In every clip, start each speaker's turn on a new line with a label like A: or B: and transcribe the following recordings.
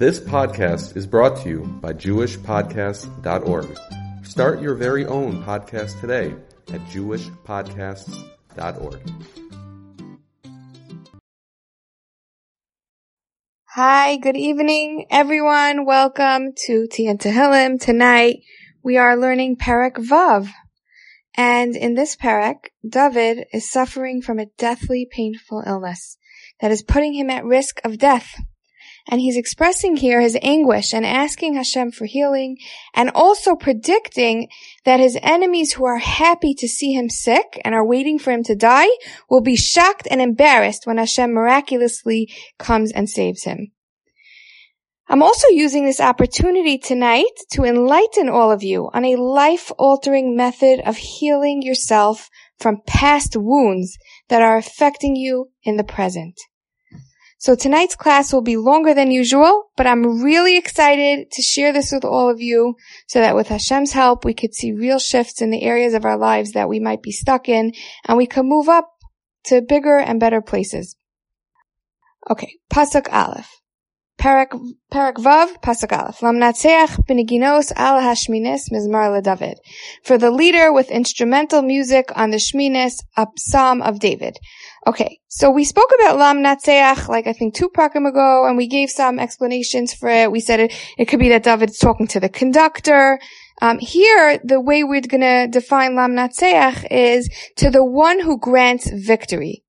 A: This podcast is brought to you by JewishPodcasts.org. Start your very own podcast today at JewishPodcasts.org.
B: Hi, good evening, everyone. Welcome to Tian Tehillim. Tonight we are learning Perek Vav. And in this Perek, David is suffering from a deathly painful illness that is putting him at risk of death. And he's expressing here his anguish and asking Hashem for healing and also predicting that his enemies who are happy to see him sick and are waiting for him to die will be shocked and embarrassed when Hashem miraculously comes and saves him. I'm also using this opportunity tonight to enlighten all of you on a life-altering method of healing yourself from past wounds that are affecting you in the present. So tonight's class will be longer than usual, but I'm really excited to share this with all of you so that with Hashem's help, we could see real shifts in the areas of our lives that we might be stuck in and we can move up to bigger and better places. Okay, Pasuk Aleph. Perek, Perek Vav, Aleph. Lamnatseach b'neginos al hashminis mizmar leDavid. For the leader with instrumental music on the Shminis, a psalm of David. Okay, so we spoke about Lam Natseach, like I think two pakim ago, and we gave some explanations for it. We said it, it could be that David's talking to the conductor. Um, here, the way we're gonna define Lam Natseach is to the one who grants victory.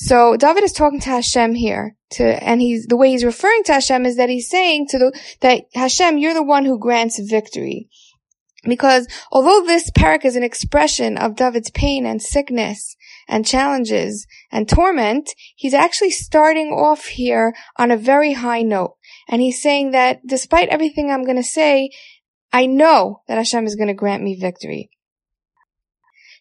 B: So David is talking to Hashem here, to, and he's, the way he's referring to Hashem is that he's saying to the, that Hashem, you're the one who grants victory. Because although this parak is an expression of David's pain and sickness and challenges and torment, he's actually starting off here on a very high note. And he's saying that despite everything I'm going to say, I know that Hashem is going to grant me victory.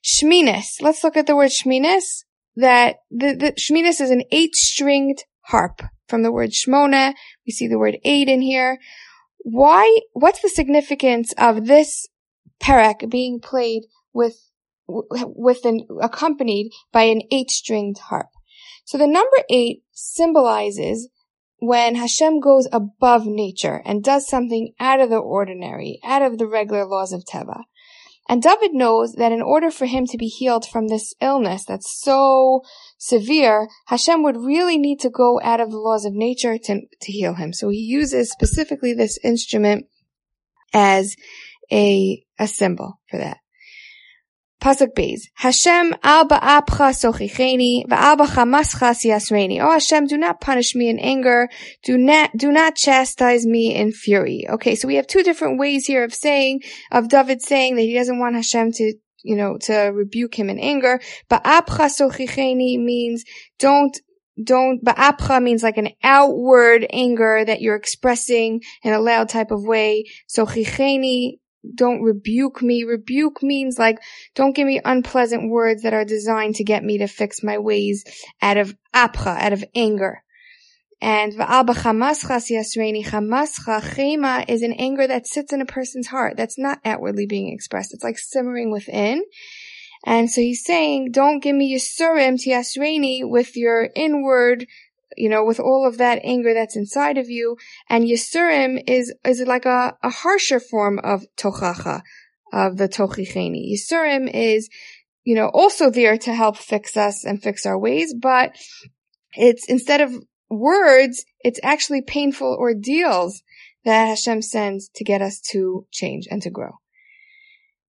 B: Shminis. Let's look at the word shminis that the, the Shminis is an eight-stringed harp. From the word Shmona, we see the word eight in here. Why, what's the significance of this perek being played with, with an, accompanied by an eight-stringed harp? So the number eight symbolizes when Hashem goes above nature and does something out of the ordinary, out of the regular laws of Teva. And David knows that in order for him to be healed from this illness that's so severe, Hashem would really need to go out of the laws of nature to, to heal him. So he uses specifically this instrument as a, a symbol for that. Pasuk Beis. Hashem al ba'apcha sochicheni va'al b'chamascha siyasreni. Oh Hashem, do not punish me in anger. Do not, do not chastise me in fury. Okay, so we have two different ways here of saying, of David saying that he doesn't want Hashem to, you know, to rebuke him in anger. Ba'apcha sochicheni means don't don't, ba'apcha means like an outward anger that you're expressing in a loud type of way. So chicheni don't rebuke me. Rebuke means like, don't give me unpleasant words that are designed to get me to fix my ways out of apcha, out of anger. And va'alba chamascha siyasreini chamascha chema is an anger that sits in a person's heart. That's not outwardly being expressed. It's like simmering within. And so he's saying, don't give me yisurim tiasreini with your inward you know, with all of that anger that's inside of you. And Yisurim is, is like a, a harsher form of Tochacha, of the Tochicheni. Yisurim is, you know, also there to help fix us and fix our ways, but it's instead of words, it's actually painful ordeals that Hashem sends to get us to change and to grow.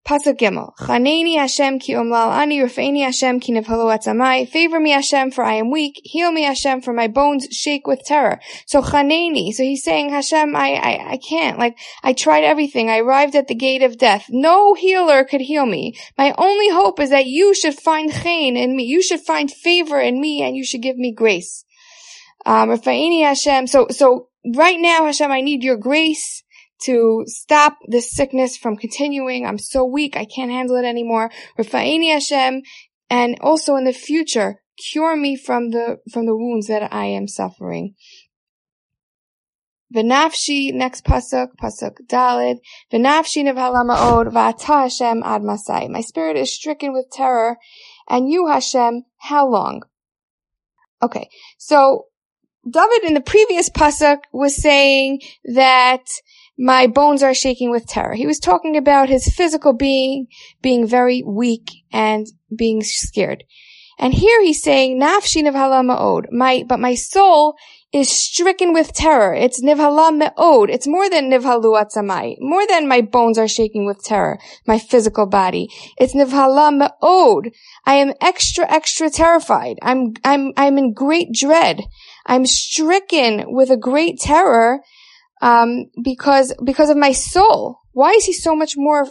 B: Pasuk Gimel. Chaneni Hashem ki umlal ani, rafeini Hashem ki nevhalo atzamai. Favor me Hashem for I am weak. Heal me Hashem for my bones shake with terror. So chaneni. So he's saying Hashem, I, I, I can't. Like, I tried everything. I arrived at the gate of death. No healer could heal me. My only hope is that you should find chen in me. You should find favor in me and you should give me grace. Um, Rafeini Hashem. So, so right now Hashem, I need your grace to stop this sickness from continuing. I'm so weak. I can't handle it anymore. Rafa'ini Hashem. And also in the future, cure me from the, from the wounds that I am suffering. V'nafshi, next pasuk, pasuk dalid. V'nafshi nevhala od v'ata Hashem ad masai. My spirit is stricken with terror, and you Hashem, how long? Okay, so David in the previous pasuk was saying that my bones are shaking with terror. He was talking about his physical being being very weak and being scared. And here he's saying, Nafshi nivhala ma'od. My, but my soul is stricken with terror. It's nivhala me'od. It's more than nivhalu atzamai. More than my bones are shaking with terror. My physical body. It's nivhala me'od. I am extra, extra terrified. I'm, I'm, I'm in great dread. I'm stricken with a great terror, um, because, because of my soul. Why is he so much more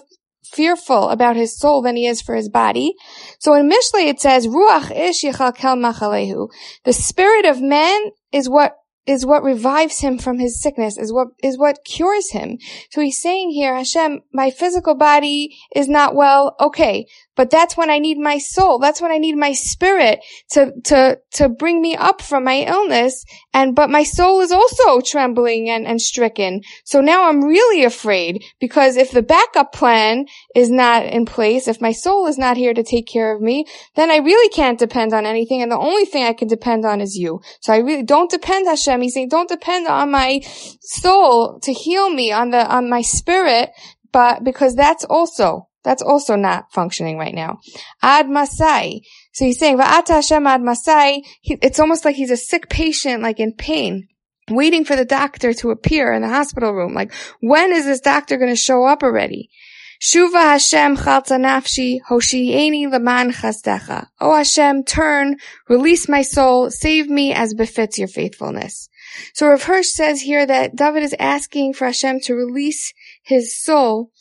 B: fearful about his soul than he is for his body. So in Mishlei it says, Ruach ish machalehu. The spirit of man is what is what revives him from his sickness, is what, is what cures him. So he's saying here, Hashem, my physical body is not well, okay, but that's when I need my soul. That's when I need my spirit to, to, to bring me up from my illness. And, but my soul is also trembling and, and stricken. So now I'm really afraid because if the backup plan is not in place, if my soul is not here to take care of me, then I really can't depend on anything. And the only thing I can depend on is you. So I really don't depend, Hashem. He's saying, don't depend on my soul to heal me, on the, on my spirit, but because that's also that's also not functioning right now. Ad Masai. So he's saying, Va'ata Hashem ad Masai. It's almost like he's a sick patient, like in pain, waiting for the doctor to appear in the hospital room. Like, when is this doctor going to show up already? Shuva Hashem chalta nafshi hoshieni leman chasdecha. O oh Hashem, turn, release my soul, save me as befits your faithfulness. So Rav Hirsch says here that David is asking for Hashem to release his soul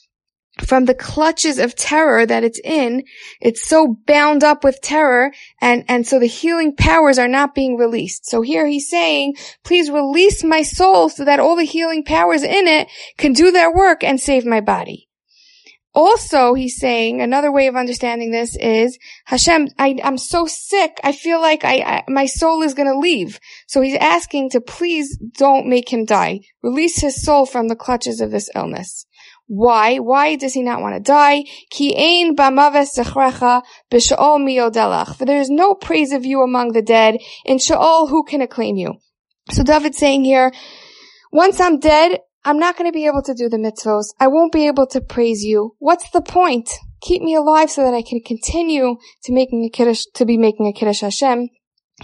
B: from the clutches of terror that it's in. It's so bound up with terror and, and so the healing powers are not being released. So here he's saying, please release my soul so that all the healing powers in it can do their work and save my body. Also, he's saying another way of understanding this is Hashem. I, am so sick. I feel like I, I my soul is going to leave. So he's asking to please don't make him die. Release his soul from the clutches of this illness. Why? Why does he not want to die? Ki ein. For there is no praise of you among the dead. Sha'ol, who can acclaim you? So David's saying here, once I'm dead, I'm not going to be able to do the mitzvos. I won't be able to praise you. What's the point? Keep me alive so that I can continue to making a kiddush, to be making a kiddush Hashem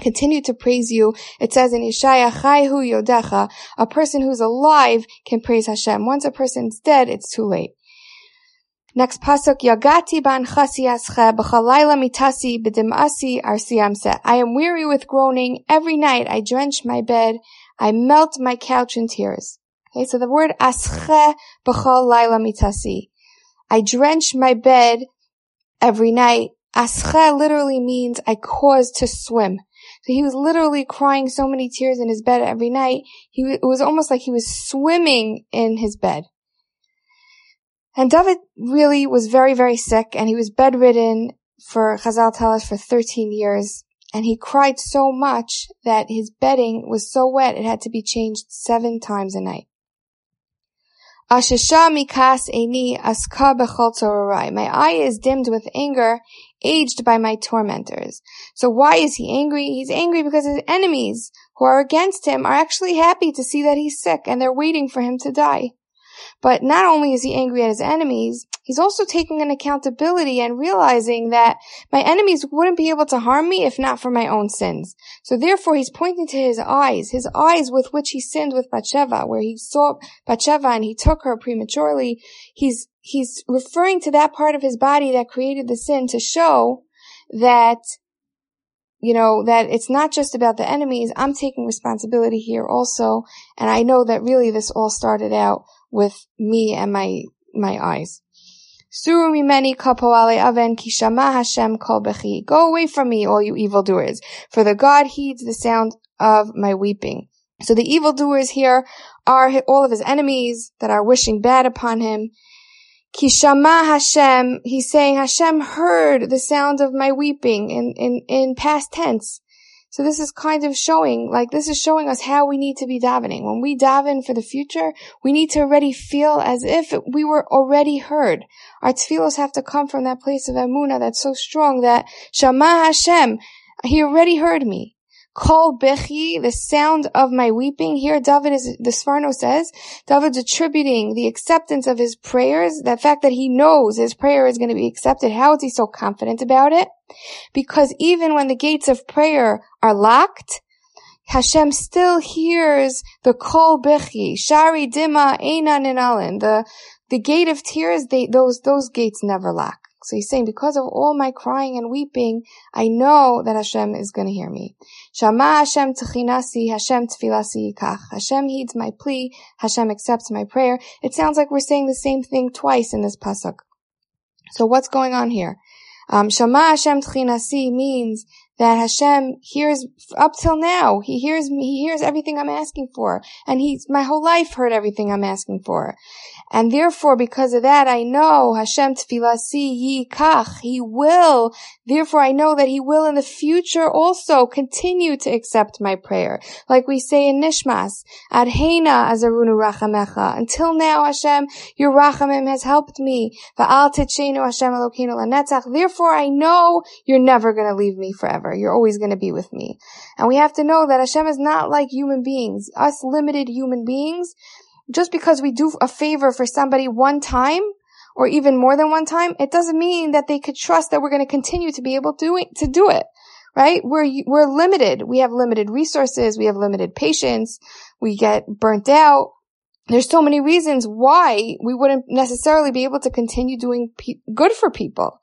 B: continue to praise you. It says in Ishaya, Chayhu Yodecha, a person who's alive can praise Hashem. Once a person's dead, it's too late. Next pasuk, Yagati ban b'chalayla mitasi b'dimasi arsiyamse. I am weary with groaning. Every night I drench my bed. I melt my couch in tears. Okay, so the word asche b'chalayla mitasi. I drench my bed every night. Asche literally means I cause to swim. So he was literally crying so many tears in his bed every night. He, it was almost like he was swimming in his bed. And David really was very, very sick and he was bedridden for Chazal tell us for 13 years. And he cried so much that his bedding was so wet it had to be changed seven times a night. Ashisha mikas eni aska My eye is dimmed with anger, aged by my tormentors. So why is he angry? He's angry because his enemies who are against him are actually happy to see that he's sick and they're waiting for him to die. But not only is he angry at his enemies, he's also taking an accountability and realizing that my enemies wouldn't be able to harm me if not for my own sins. So therefore he's pointing to his eyes, his eyes with which he sinned with Bathsheba, where he saw Bathsheba and he took her prematurely. He's, he's referring to that part of his body that created the sin to show that you know, that it's not just about the enemies. I'm taking responsibility here also. And I know that really this all started out with me and my, my eyes. Suru mimeni kapoale aven kishama Hashem kol bechi. Go away from me, all you evildoers, for the God heeds the sound of my weeping. So the evildoers here are all of his enemies that are wishing bad upon him. Kishama Hashem, he's saying Hashem heard the sound of my weeping in, in, in past tense. So this is kind of showing, like this is showing us how we need to be davening. When we daven for the future, we need to already feel as if we were already heard. Our tefillos have to come from that place of emuna that's so strong that Shama Hashem, He already heard me. Kol bechi, the sound of my weeping. Here, David is, the Sforno says, David's attributing the acceptance of his prayers, the fact that he knows his prayer is going to be accepted. How is he so confident about it? Because even when the gates of prayer are locked, Hashem still hears the kol bechi, shari dima eina ninalin, the, the gate of tears, they, those, those gates never lock. So he's saying, because of all my crying and weeping, I know that Hashem is going to hear me. Shama Hashem tchinasi, Hashem tfilasi kach. Hashem heeds my plea, Hashem accepts my prayer. It sounds like we're saying the same thing twice in this pasuk. So what's going on here? Um, Shama Hashem tchinasi means that Hashem hears up till now. He hears. He hears everything I'm asking for, and he's my whole life heard everything I'm asking for, and therefore, because of that, I know Hashem tefilasi yikach. He will. Therefore, I know that He will in the future also continue to accept my prayer, like we say in Nishmas, Adheina azarunu rachamecha. Until now, Hashem, your rachamim has helped me. Hashem. Therefore, I know you're never going to leave me forever. You're always going to be with me. And we have to know that Hashem is not like human beings, us limited human beings. Just because we do a favor for somebody one time, or even more than one time, it doesn't mean that they could trust that we're going to continue to be able to, to do it. Right? We're, we're limited. We have limited resources. We have limited patience. We get burnt out. There's so many reasons why we wouldn't necessarily be able to continue doing pe- good for people.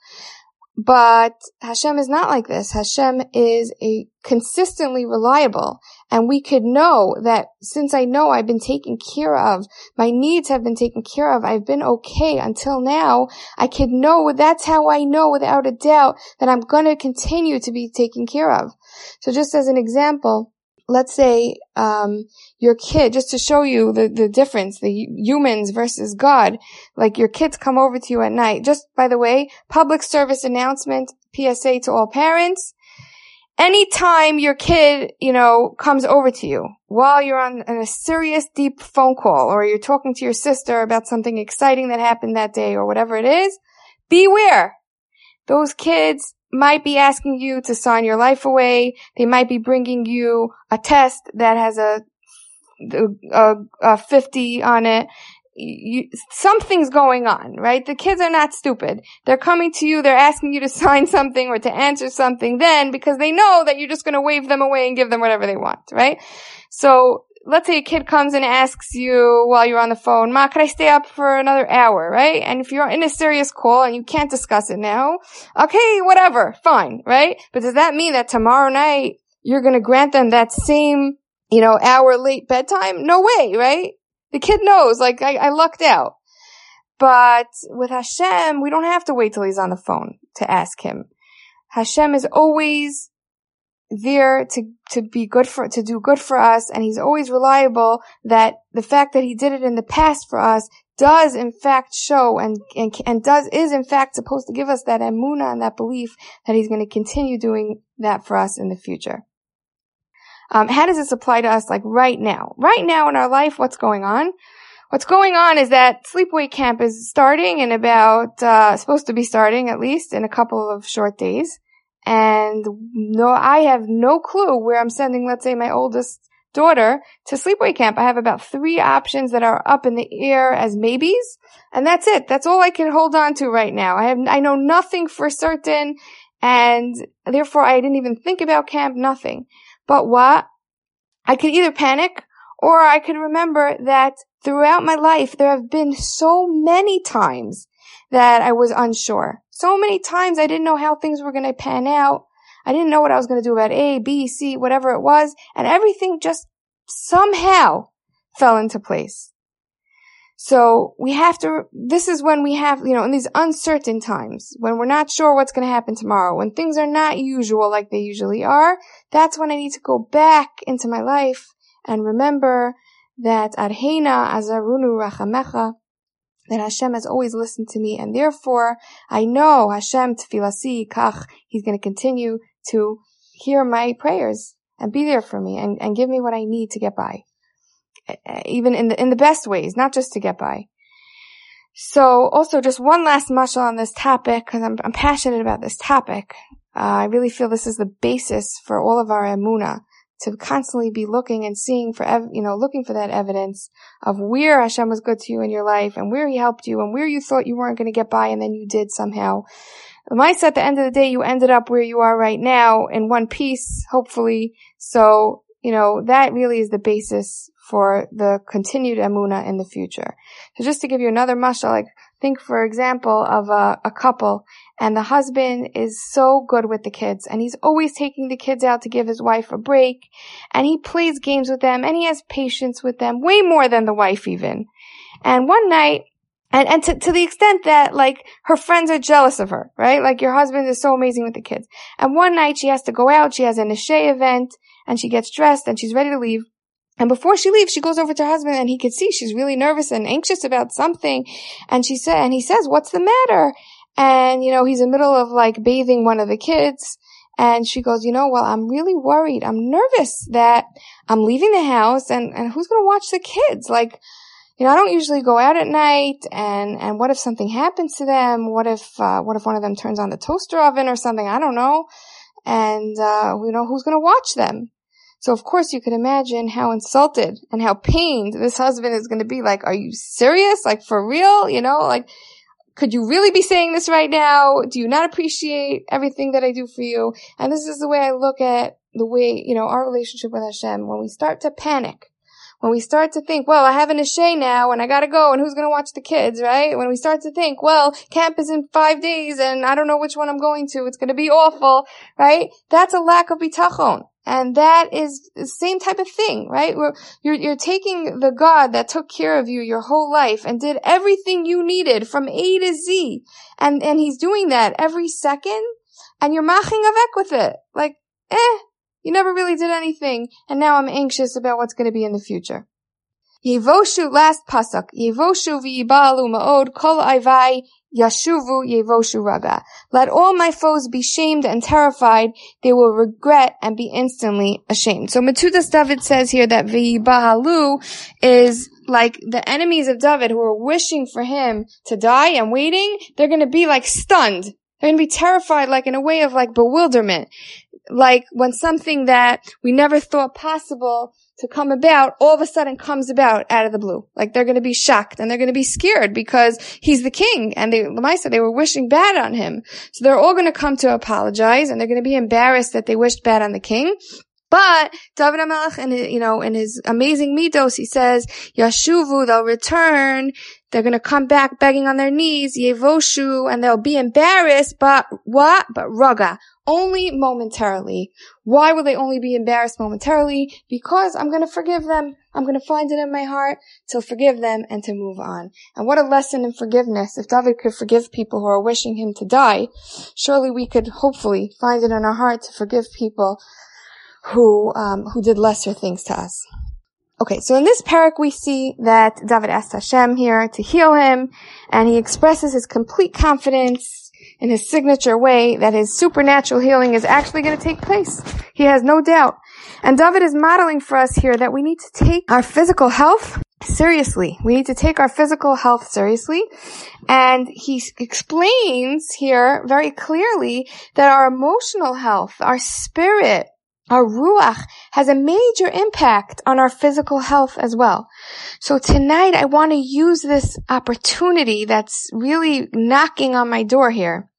B: But Hashem is not like this. Hashem is a consistently reliable. And we could know that since I know I've been taken care of, my needs have been taken care of, I've been okay until now, I could know that's how I know without a doubt that I'm gonna continue to be taken care of. So just as an example, let's say um, your kid, just to show you the, the difference, the humans versus God, like your kids come over to you at night. Just by the way, public service announcement, PSA to all parents. Anytime your kid, you know, comes over to you while you're on, a serious deep phone call or you're talking to your sister about something exciting that happened that day or whatever it is, beware. Those kids might be asking you to sign your life away. They might be bringing you a test that has a, a, a 50 on it. You, something's going on, right? The kids are not stupid. They're coming to you, they're asking you to sign something or to answer something then because they know that you're just going to wave them away and give them whatever they want, right? So let's say a kid comes and asks you while you're on the phone, Ma, could I stay up for another hour, right? And if you're in a serious call and you can't discuss it now, okay, whatever, fine, right? But does that mean that tomorrow night you're gonna grant them that same, you know, hour late bedtime? No way, right? The kid knows, like, I, I lucked out. But with Hashem, we don't have to wait till he's on the phone to ask him. Hashem is always there to to be good for to do good for us. And he's always reliable that the fact that he did it in the past for us does in fact show and and, and does is in fact supposed to give us that emuna and that belief that he's going to continue doing that for us in the future. Um, how does this apply to us like right now? Right now in our life what's going on? What's going on is that sleepaway camp is starting in about uh, supposed to be starting at least in a couple of short days and no, I have no clue where I'm sending, let's say, my oldest daughter to sleepaway camp. I have about three options that are up in the air as maybes, and that's it. That's all I can hold on to right now. I have, I know nothing for certain, and therefore I didn't even think about camp, nothing. But what? I could either panic, or I could remember that throughout my life there have been so many times that I was unsure. So many times I didn't know how things were going to pan out. I didn't know what I was going to do about A, B, C, whatever it was. And everything just somehow fell into place. So we have to, this is when we have, you know, in these uncertain times, when we're not sure what's going to happen tomorrow, when things are not usual like they usually are, that's when I need to go back into my life and remember that Arheina Azarunu Rachamecha, that Hashem has always listened to me, and therefore I know Hashem tefilasi kach, He's going to continue to hear my prayers and be there for me and, and give me what I need to get by. Even in the, in the best ways, not just to get by. So also just one last mashal on this topic, because I'm, I'm passionate about this topic. Uh, I really feel this is the basis for all of our emuna, to constantly be looking and seeing for, ev- you know, looking for that evidence of where Hashem was good to you in your life and where He helped you and where you thought you weren't going to get by and then you did somehow. Mice at the end of the day, you ended up where you are right now in one piece, hopefully. So, you know, that really is the basis for the continued emuna in the future. So just to give you another mashal, like think for example of a, a couple and the husband is so good with the kids and he's always taking the kids out to give his wife a break and he plays games with them and he has patience with them way more than the wife even. And one night, and, and to, to the extent that like her friends are jealous of her, right? Like your husband is so amazing with the kids. And one night she has to go out, she has an Nishay event and she gets dressed and she's ready to leave. And before she leaves, she goes over to her husband and he could see she's really nervous and anxious about something. And she said, and he says, what's the matter? And, you know, he's in the middle of like bathing one of the kids. And she goes, you know, well, I'm really worried. I'm nervous that I'm leaving the house and, and who's going to watch the kids? Like, you know, I don't usually go out at night and, and what if something happens to them? What if, uh, what if one of them turns on the toaster oven or something? I don't know. And, uh, you know, who's going to watch them? So of course you can imagine how insulted and how pained this husband is going to be. Like, are you serious? Like for real? You know, like, could you really be saying this right now? Do you not appreciate everything that I do for you? And this is the way I look at the way, you know, our relationship with Hashem. When we start to panic, when we start to think, well, I have an Ishay now and I gotta go and who's gonna watch the kids, right? When we start to think, well, camp is in five days and I don't know which one I'm going to, it's gonna be awful, right? That's a lack of bitachon. And that is the same type of thing, right? Where you're, you're taking the God that took care of you your whole life and did everything you needed from A to Z. And, and he's doing that every second and you're maching avek with it. Like, eh, you never really did anything. And now I'm anxious about what's going to be in the future. Yevoshu, last pasuk. Yevoshu v'yibalu ma'od kol aivai Yashuvu Yevoshu Raga. Let all my foes be shamed and terrified. They will regret and be instantly ashamed. So Metzudas David says here that V'yibahalu is like the enemies of David who are wishing for him to die and waiting. They're going to be like stunned. They're going to be terrified, like in a way of like bewilderment. Like when something that we never thought possible to come about all of a sudden comes about out of the blue. Like they're going to be shocked and they're going to be scared because he's the king and they, Lamaisa, they were wishing bad on him. So they're all going to come to apologize and they're going to be embarrassed that they wished bad on the king. But David in his, you know, in his amazing midos, he says, Yashuvu, they'll return. They're going to come back begging on their knees, Yevoshu, and they'll be embarrassed. But what? But Raga, only momentarily. Why will they only be embarrassed momentarily? Because I'm going to forgive them. I'm going to find it in my heart to forgive them and to move on. And what a lesson in forgiveness. If David could forgive people who are wishing him to die, surely we could hopefully find it in our heart to forgive people who, um, who did lesser things to us. Okay, so in this parak we see that David asked Hashem here to heal him, and he expresses his complete confidence in his signature way that his supernatural healing is actually going to take place. He has no doubt. And David is modeling for us here that we need to take our physical health seriously. We need to take our physical health seriously. And he explains here very clearly that our emotional health, our spirit, our ruach has a major impact on our physical health as well. So tonight I want to use this opportunity that's really knocking on my door here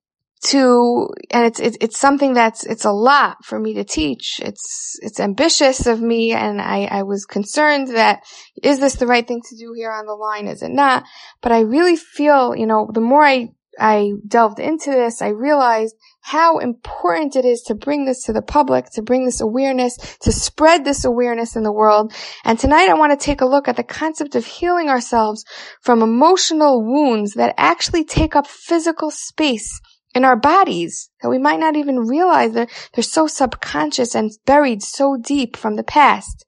B: to, and it's, it's, it's something that's, it's a lot for me to teach. It's, it's ambitious of me and I, I was concerned that is this the right thing to do here on the line? Is it not? But I really feel, you know, the more I, I delved into this, I realized how important it is to bring this to the public, to bring this awareness, to spread this awareness in the world. And tonight I want to take a look at the concept of healing ourselves from emotional wounds that actually take up physical space in our bodies that we might not even realize that they're so subconscious and buried so deep from the past.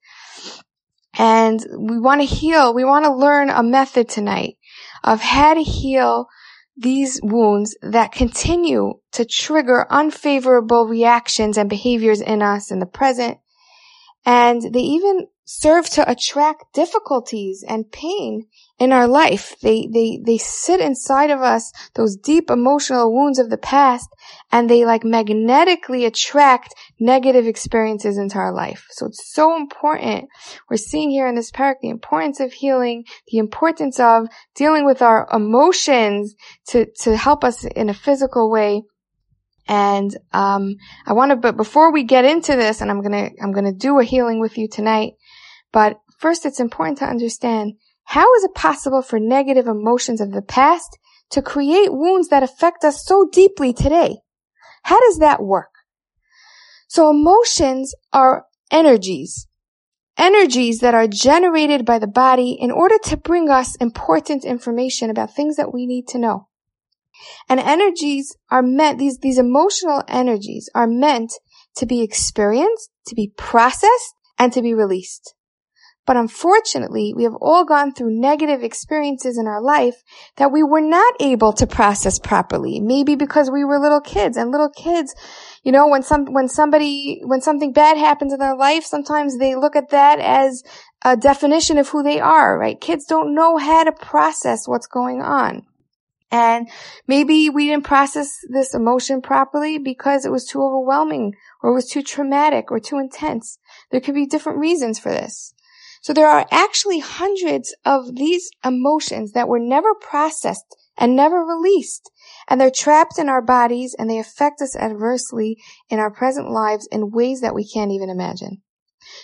B: And we want to heal. We want to learn a method tonight of how to heal these wounds that continue to trigger unfavorable reactions and behaviors in us in the present. And they even serve to attract difficulties and pain in our life. They, they, they sit inside of us, those deep emotional wounds of the past, and they like magnetically attract negative experiences into our life. So it's so important. We're seeing here in this parak the importance of healing, the importance of dealing with our emotions to, to help us in a physical way. And um, I want to, but before we get into this, and I'm gonna, I'm gonna do a healing with you tonight. But first, it's important to understand how is it possible for negative emotions of the past to create wounds that affect us so deeply today? How does that work? So emotions are energies. Energies that are generated by the body in order to bring us important information about things that we need to know. And energies are meant, these, these emotional energies are meant to be experienced, to be processed, and to be released. But unfortunately, we have all gone through negative experiences in our life that we were not able to process properly. Maybe because we were little kids and little kids, you know, when some, when somebody, when something bad happens in their life, sometimes they look at that as a definition of who they are, right? Kids don't know how to process what's going on. And maybe we didn't process this emotion properly because it was too overwhelming or it was too traumatic or too intense. There could be different reasons for this. So there are actually hundreds of these emotions that were never processed and never released. And they're trapped in our bodies and they affect us adversely in our present lives in ways that we can't even imagine.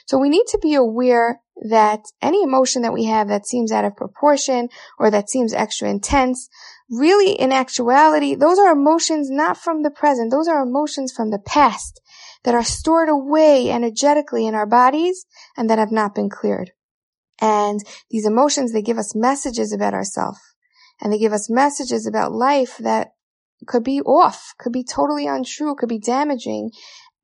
B: So we need to be aware that any emotion that we have that seems out of proportion or that seems extra intense, really in actuality, those are emotions not from the present. Those are emotions from the past that are stored away energetically in our bodies and that have not been cleared. And these emotions, they give us messages about ourselves and they give us messages about life that could be off, could be totally untrue, could be damaging,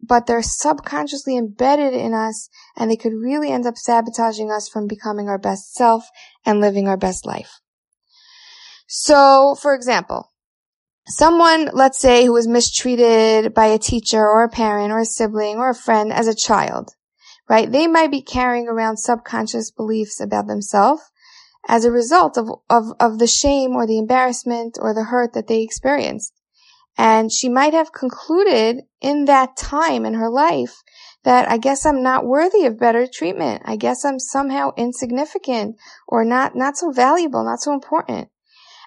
B: but they're subconsciously embedded in us and they could really end up sabotaging us from becoming our best self and living our best life. So, for example, someone, let's say, who was mistreated by a teacher or a parent or a sibling or a friend as a child, right? They might be carrying around subconscious beliefs about themselves as a result of, of, of the shame or the embarrassment or the hurt that they experienced. And she might have concluded in that time in her life that I guess I'm not worthy of better treatment. I guess I'm somehow insignificant or not, not so valuable, not so important.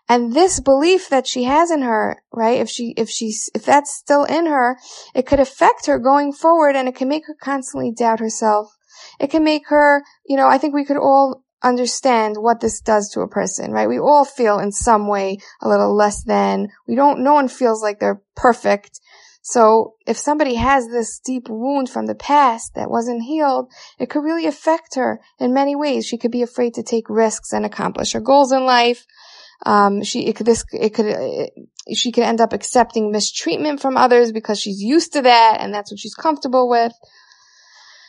B: And this belief that she has in her, right? If she, if she's, if that's still in her, it could affect her going forward and it can make her constantly doubt herself. It can make her, you know, I think we could all understand what this does to a person, right? We all feel in some way a little less than. We don't, no one feels like they're perfect. So if somebody has this deep wound from the past that wasn't healed, it could really affect her in many ways. She could be afraid to take risks and accomplish her goals in life. Um, she, it could, this, it could, it, she could end up accepting mistreatment from others because she's used to that and that's what she's comfortable with.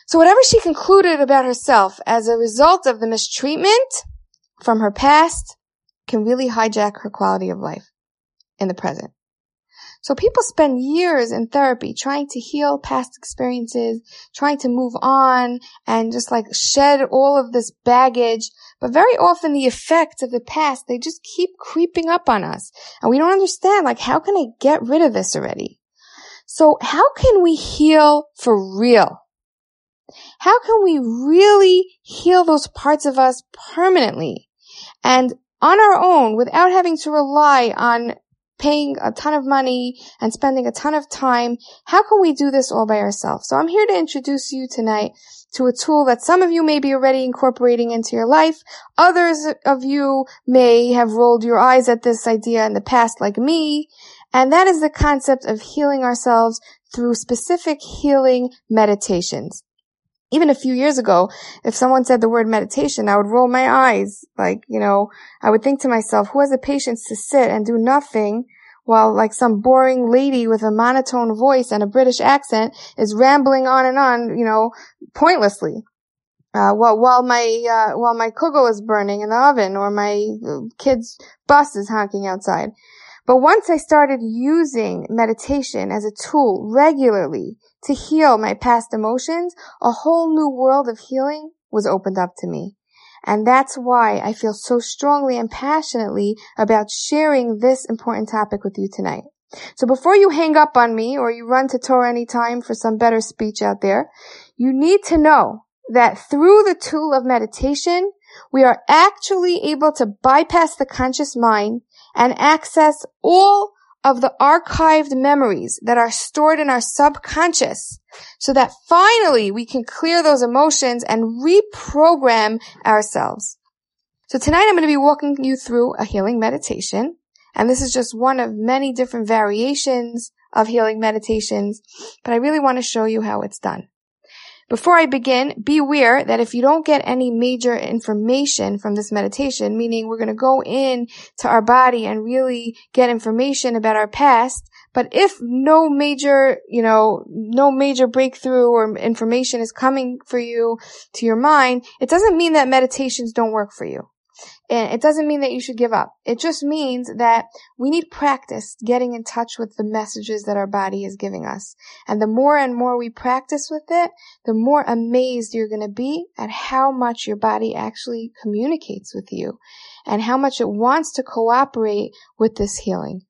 B: So whatever she concluded about herself as a result of the mistreatment from her past can really hijack her quality of life in the present. So people spend years in therapy trying to heal past experiences, trying to move on and just like shed all of this baggage. But very often the effects of the past, they just keep creeping up on us. And we don't understand, like, how can I get rid of this already? So how can we heal for real? How can we really heal those parts of us permanently and on our own without having to rely on paying a ton of money and spending a ton of time. How can we do this all by ourselves? So I'm here to introduce you tonight to a tool that some of you may be already incorporating into your life. Others of you may have rolled your eyes at this idea in the past like me. And that is the concept of healing ourselves through specific healing meditations even a few years ago, if someone said the word meditation, I would roll my eyes. Like, you know, I would think to myself, who has the patience to sit and do nothing while like some boring lady with a monotone voice and a British accent is rambling on and on, you know, pointlessly. Uh, while, while my, uh, while my kugel is burning in the oven or my uh, kid's bus is honking outside. But once I started using meditation as a tool regularly to heal my past emotions, a whole new world of healing was opened up to me. And that's why I feel so strongly and passionately about sharing this important topic with you tonight. So before you hang up on me or you run to TorahAnytime for some better speech out there, you need to know that through the tool of meditation, we are actually able to bypass the conscious mind and access all of the archived memories that are stored in our subconscious so that finally we can clear those emotions and reprogram ourselves. So tonight I'm going to be walking you through a healing meditation. And this is just one of many different variations of healing meditations, but I really want to show you how it's done. Before I begin, be aware that if you don't get any major information from this meditation, meaning we're going to go in to our body and really get information about our past, but if no major, you know, no major breakthrough or information is coming for you to your mind, it doesn't mean that meditations don't work for you. And it doesn't mean that you should give up. It just means that we need practice getting in touch with the messages that our body is giving us. And the more and more we practice with it, the more amazed you're going to be at how much your body actually communicates with you and how much it wants to cooperate with this healing.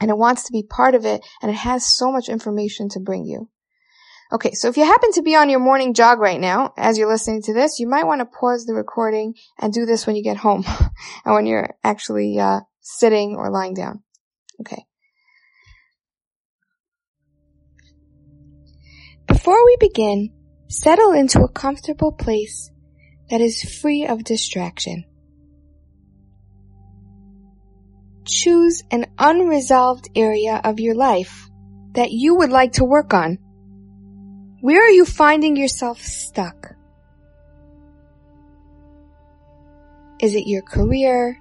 B: And it wants to be part of it and it has so much information to bring you. Okay, so if you happen to be on your morning jog right now, as you're listening to this, you might want to pause the recording and do this when you get home and when you're actually uh, sitting or lying down. Okay. Before we begin, settle into a comfortable place that is free of distraction. Choose an unresolved area of your life that you would like to work on. Where are you finding yourself stuck? Is it your career?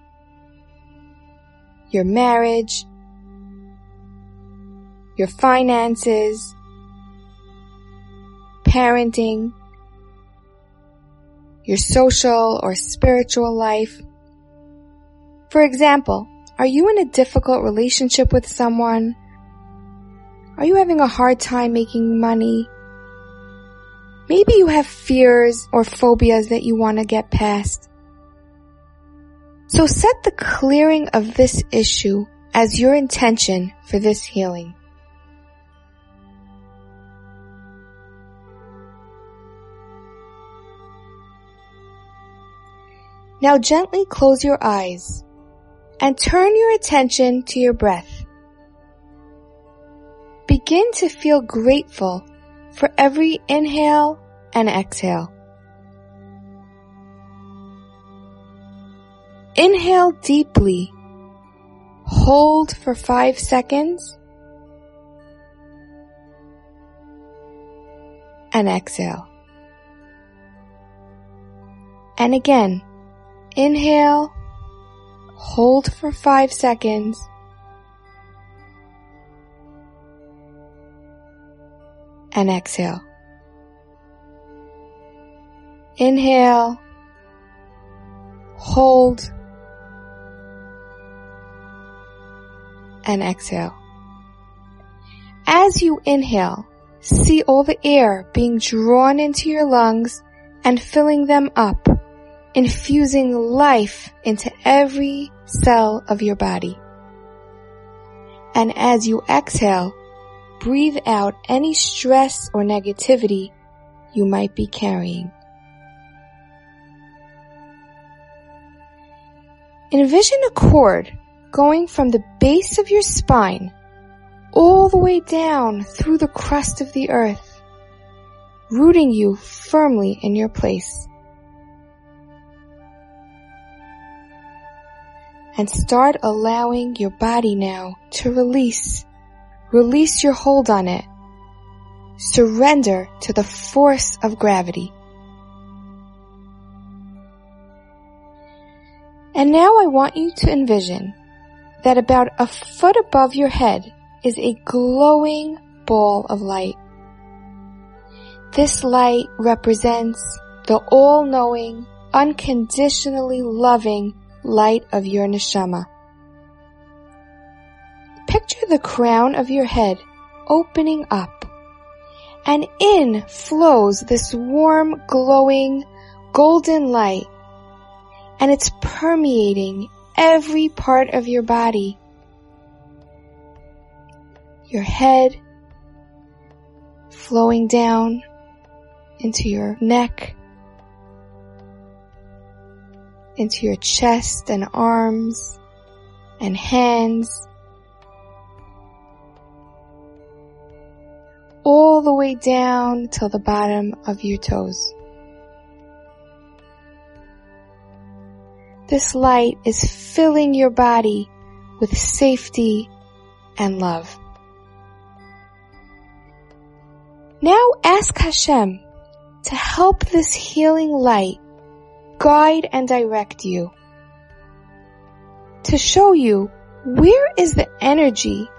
B: Your marriage? Your finances? Parenting? Your social or spiritual life? For example, are you in a difficult relationship with someone? Are you having a hard time making money? Maybe you have fears or phobias that you want to get past. So set the clearing of this issue as your intention for this healing. Now gently close your eyes and turn your attention to your breath. Begin to feel grateful for every inhale and exhale. Inhale deeply. Hold for five seconds. And exhale. And again, inhale, hold for five seconds, and exhale. Inhale, hold, and exhale. As you inhale, see all the air being drawn into your lungs and filling them up, infusing life into every cell of your body. And as you exhale, breathe out any stress or negativity you might be carrying. Envision a cord going from the base of your spine all the way down through the crust of the earth, rooting you firmly in your place. And start allowing your body now to release Release your hold on it. Surrender to the force of gravity. And now I want you to envision that about a foot above your head is a glowing ball of light. This light represents the all-knowing, unconditionally loving light of your neshama. Picture the crown of your head opening up and in flows this warm, glowing, golden light and it's permeating every part of your body. Your head flowing down into your neck, into your chest and arms and hands, all the way down till the bottom of your toes. This light is filling your body with safety and love. Now ask Hashem to help this healing light guide and direct you. To show you where is the energy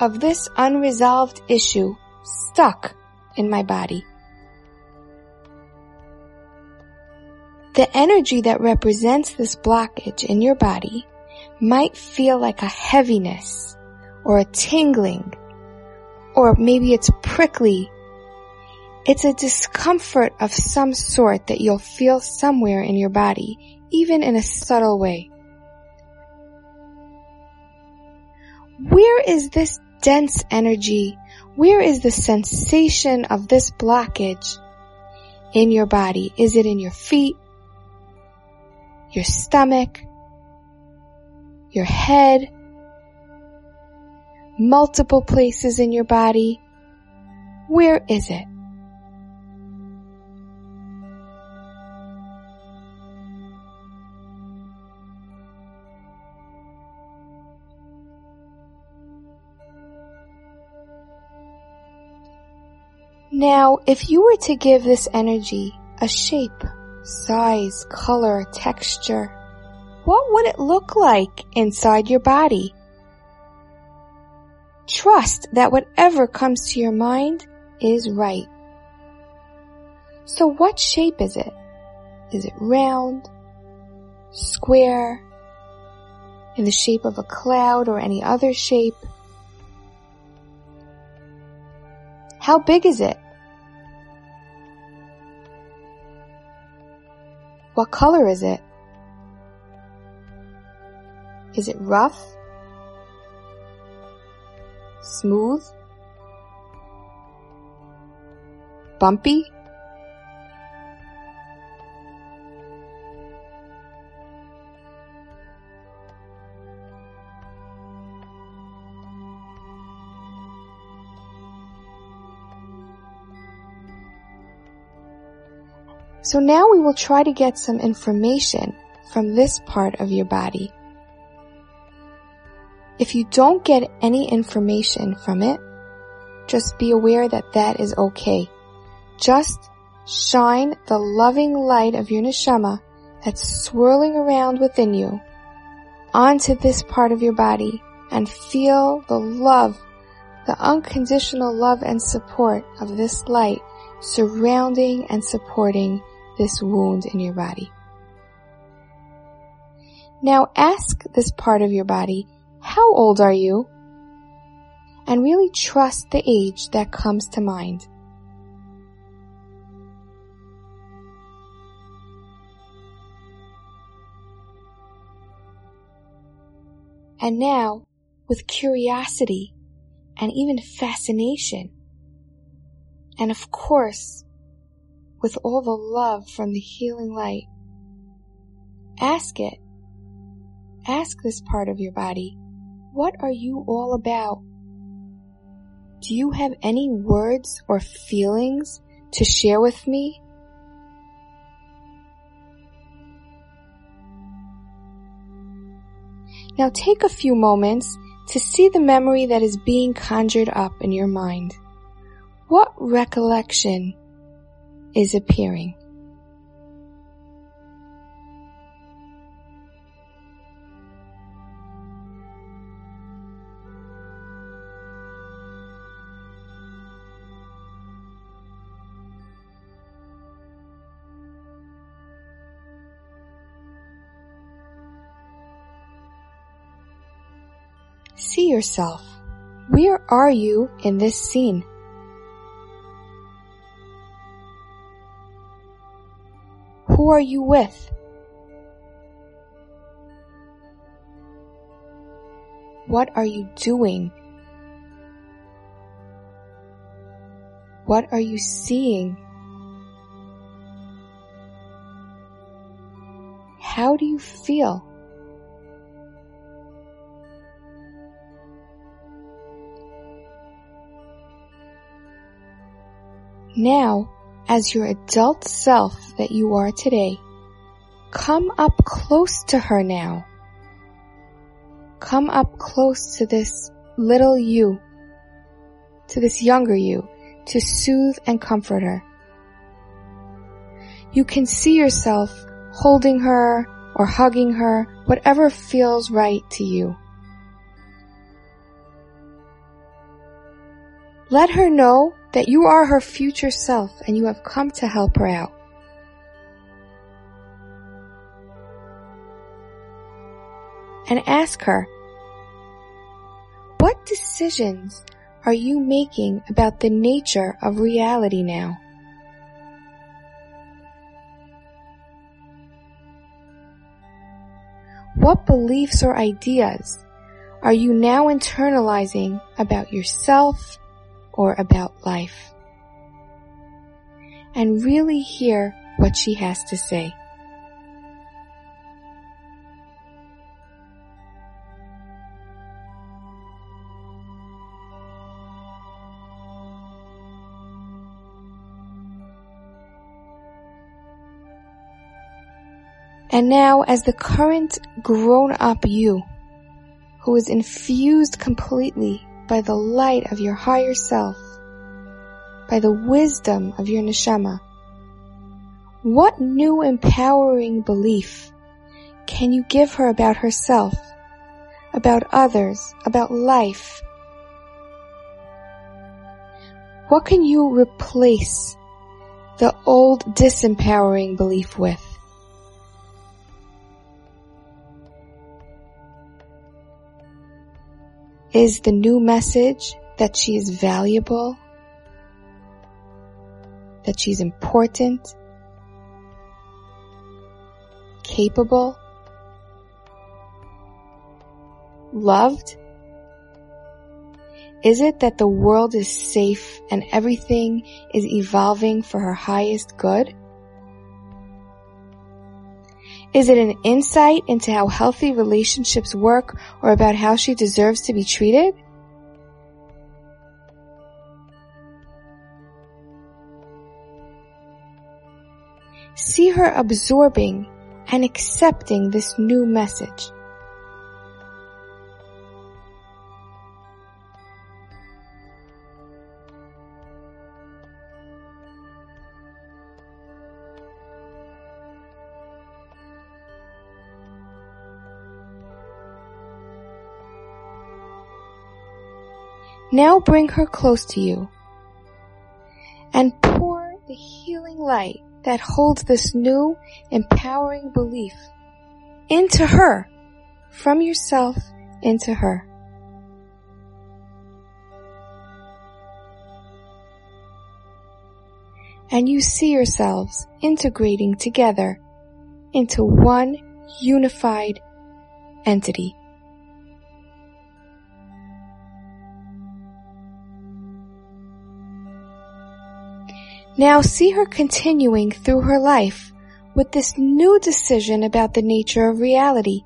B: of this unresolved issue stuck in my body. The energy that represents this blockage in your body might feel like a heaviness or a tingling or maybe it's prickly. It's a discomfort of some sort that you'll feel somewhere in your body, even in a subtle way. Where is this dense energy? Where is the sensation of this blockage in your body? Is it in your feet? your stomach, your head, multiple places in your body. Where is it? Now, if you were to give this energy a shape, size, color, texture. What would it look like inside your body? Trust that whatever comes to your mind is right. So what shape is it? Is it round, square, in the shape of a cloud or any other shape? How big is it? What color is it? Is it rough? Smooth? Bumpy? So now we will try to get some information from this part of your body. If you don't get any information from it, just be aware that that is okay. Just shine the loving light of your neshama that's swirling around within you onto this part of your body and feel the love, the unconditional love and support of this light surrounding and supporting this wound in your body. Now ask this part of your body, how old are you? And really trust the age that comes to mind. And now, with curiosity and even fascination, and of course, with all the love from the healing light. Ask it. Ask this part of your body, what are you all about? Do you have any words or feelings to share with me? Now take a few moments to see the memory that is being conjured up in your mind. What recollection is appearing. See yourself. Where are you in this scene? Who are you with? What are you doing? What are you seeing? How do you feel? Now, as your adult self that you are today, come up close to her now. Come up close to this little you, to this younger you, to soothe and comfort her. You can see yourself holding her or hugging her, whatever feels right to you. Let her know that you are her future self and you have come to help her out. And ask her, what decisions are you making about the nature of reality now? What beliefs or ideas are you now internalizing about yourself or about life? And really hear what she has to say. And now as the current grown up you, who is infused completely by the light of your higher self, by the wisdom of your neshama, what new empowering belief can you give her about herself, about others, about life? What can you replace the old disempowering belief with? Is the new message that she is valuable? That she's important? Capable? Loved? Is it that the world is safe and everything is evolving for her highest good? Is it an insight into how healthy relationships work or about how she deserves to be treated? See her absorbing and accepting this new message. Now bring her close to you and pour the healing light that holds this new empowering belief into her, from yourself into her. And you see yourselves integrating together into one unified entity. Now see her continuing through her life with this new decision about the nature of reality.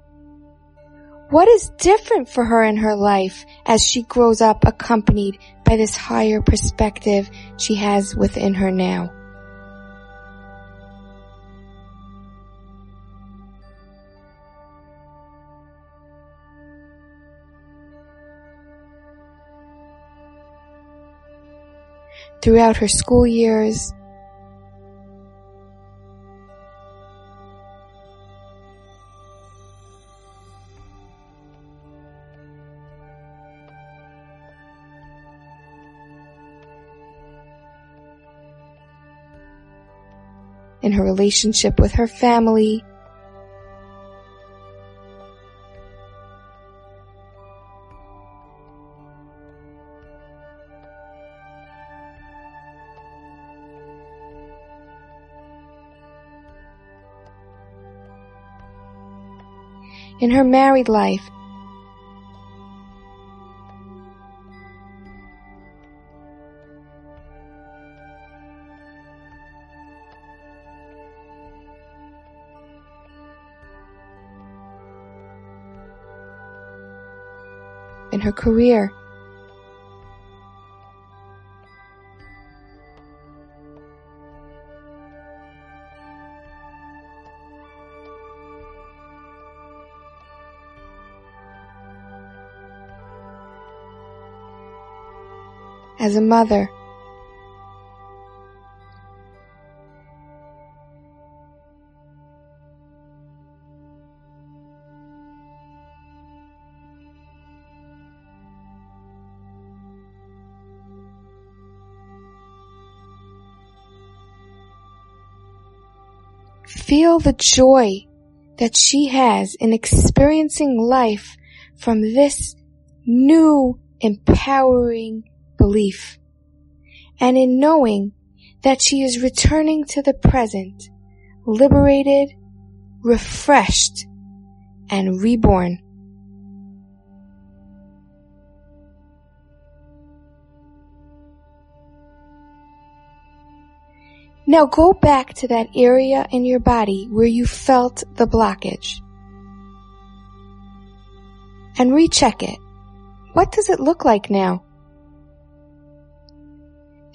B: What is different for her in her life as she grows up accompanied by this higher perspective she has within her now? Throughout her school years. In her relationship with her family, in her married life, in her career. As a mother, Feel the joy that she has in experiencing life from this new empowering belief and in knowing that she is returning to the present, liberated, refreshed, and reborn. Now go back to that area in your body where you felt the blockage and recheck it. What does it look like now?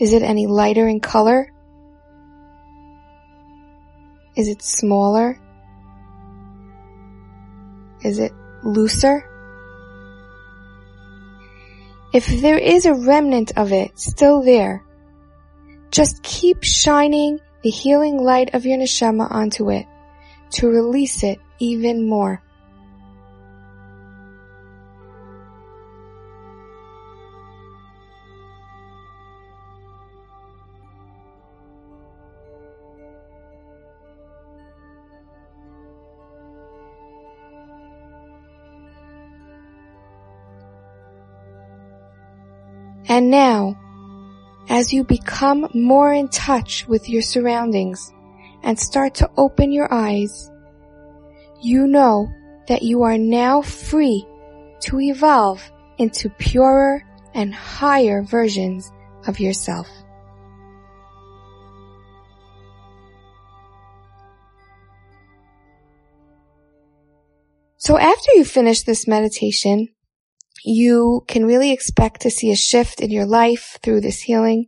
B: Is it any lighter in color? Is it smaller? Is it looser? If there is a remnant of it still there, just keep shining the healing light of your neshama onto it to release it even more. And now, as you become more in touch with your surroundings and start to open your eyes, you know that you are now free to evolve into purer and higher versions of yourself. So after you finish this meditation, you can really expect to see a shift in your life through this healing.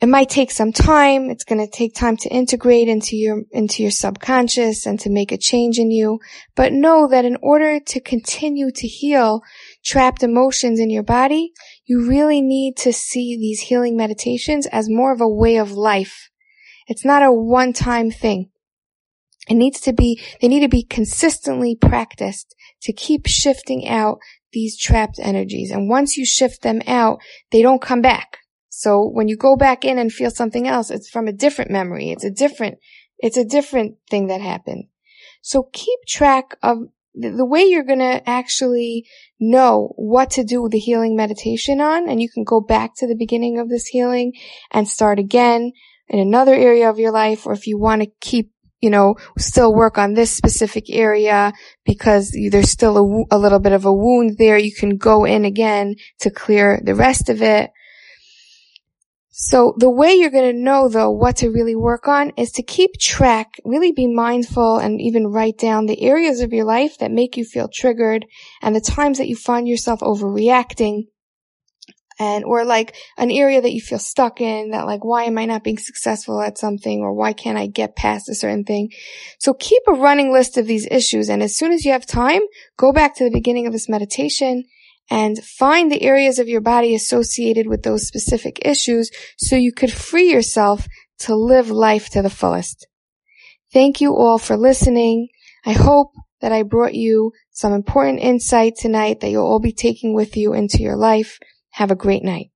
B: It might take some time. It's going to take time to integrate into your, into your subconscious and to make a change in you. But know that in order to continue to heal trapped emotions in your body, you really need to see these healing meditations as more of a way of life. It's not a one-time thing. It needs to be, they need to be consistently practiced to keep shifting out these trapped energies. And once you shift them out, they don't come back. So when you go back in and feel something else, it's from a different memory. It's a different, it's a different thing that happened. So keep track of the way you're going to actually know what to do the healing meditation on. And you can go back to the beginning of this healing and start again in another area of your life. Or if you want to keep you know, still work on this specific area because there's still a, a little bit of a wound there. You can go in again to clear the rest of it. So the way you're going to know though what to really work on is to keep track, really be mindful and even write down the areas of your life that make you feel triggered and the times that you find yourself overreacting and or like an area that you feel stuck in that like why am i not being successful at something or why can't i get past a certain thing? So keep a running list of these issues and as soon as you have time go back to the beginning of this meditation and find the areas of your body associated with those specific issues so you could free yourself to live life to the fullest. Thank you all for listening. I hope that i brought you some important insight tonight that you'll all be taking with you into your life have a great night.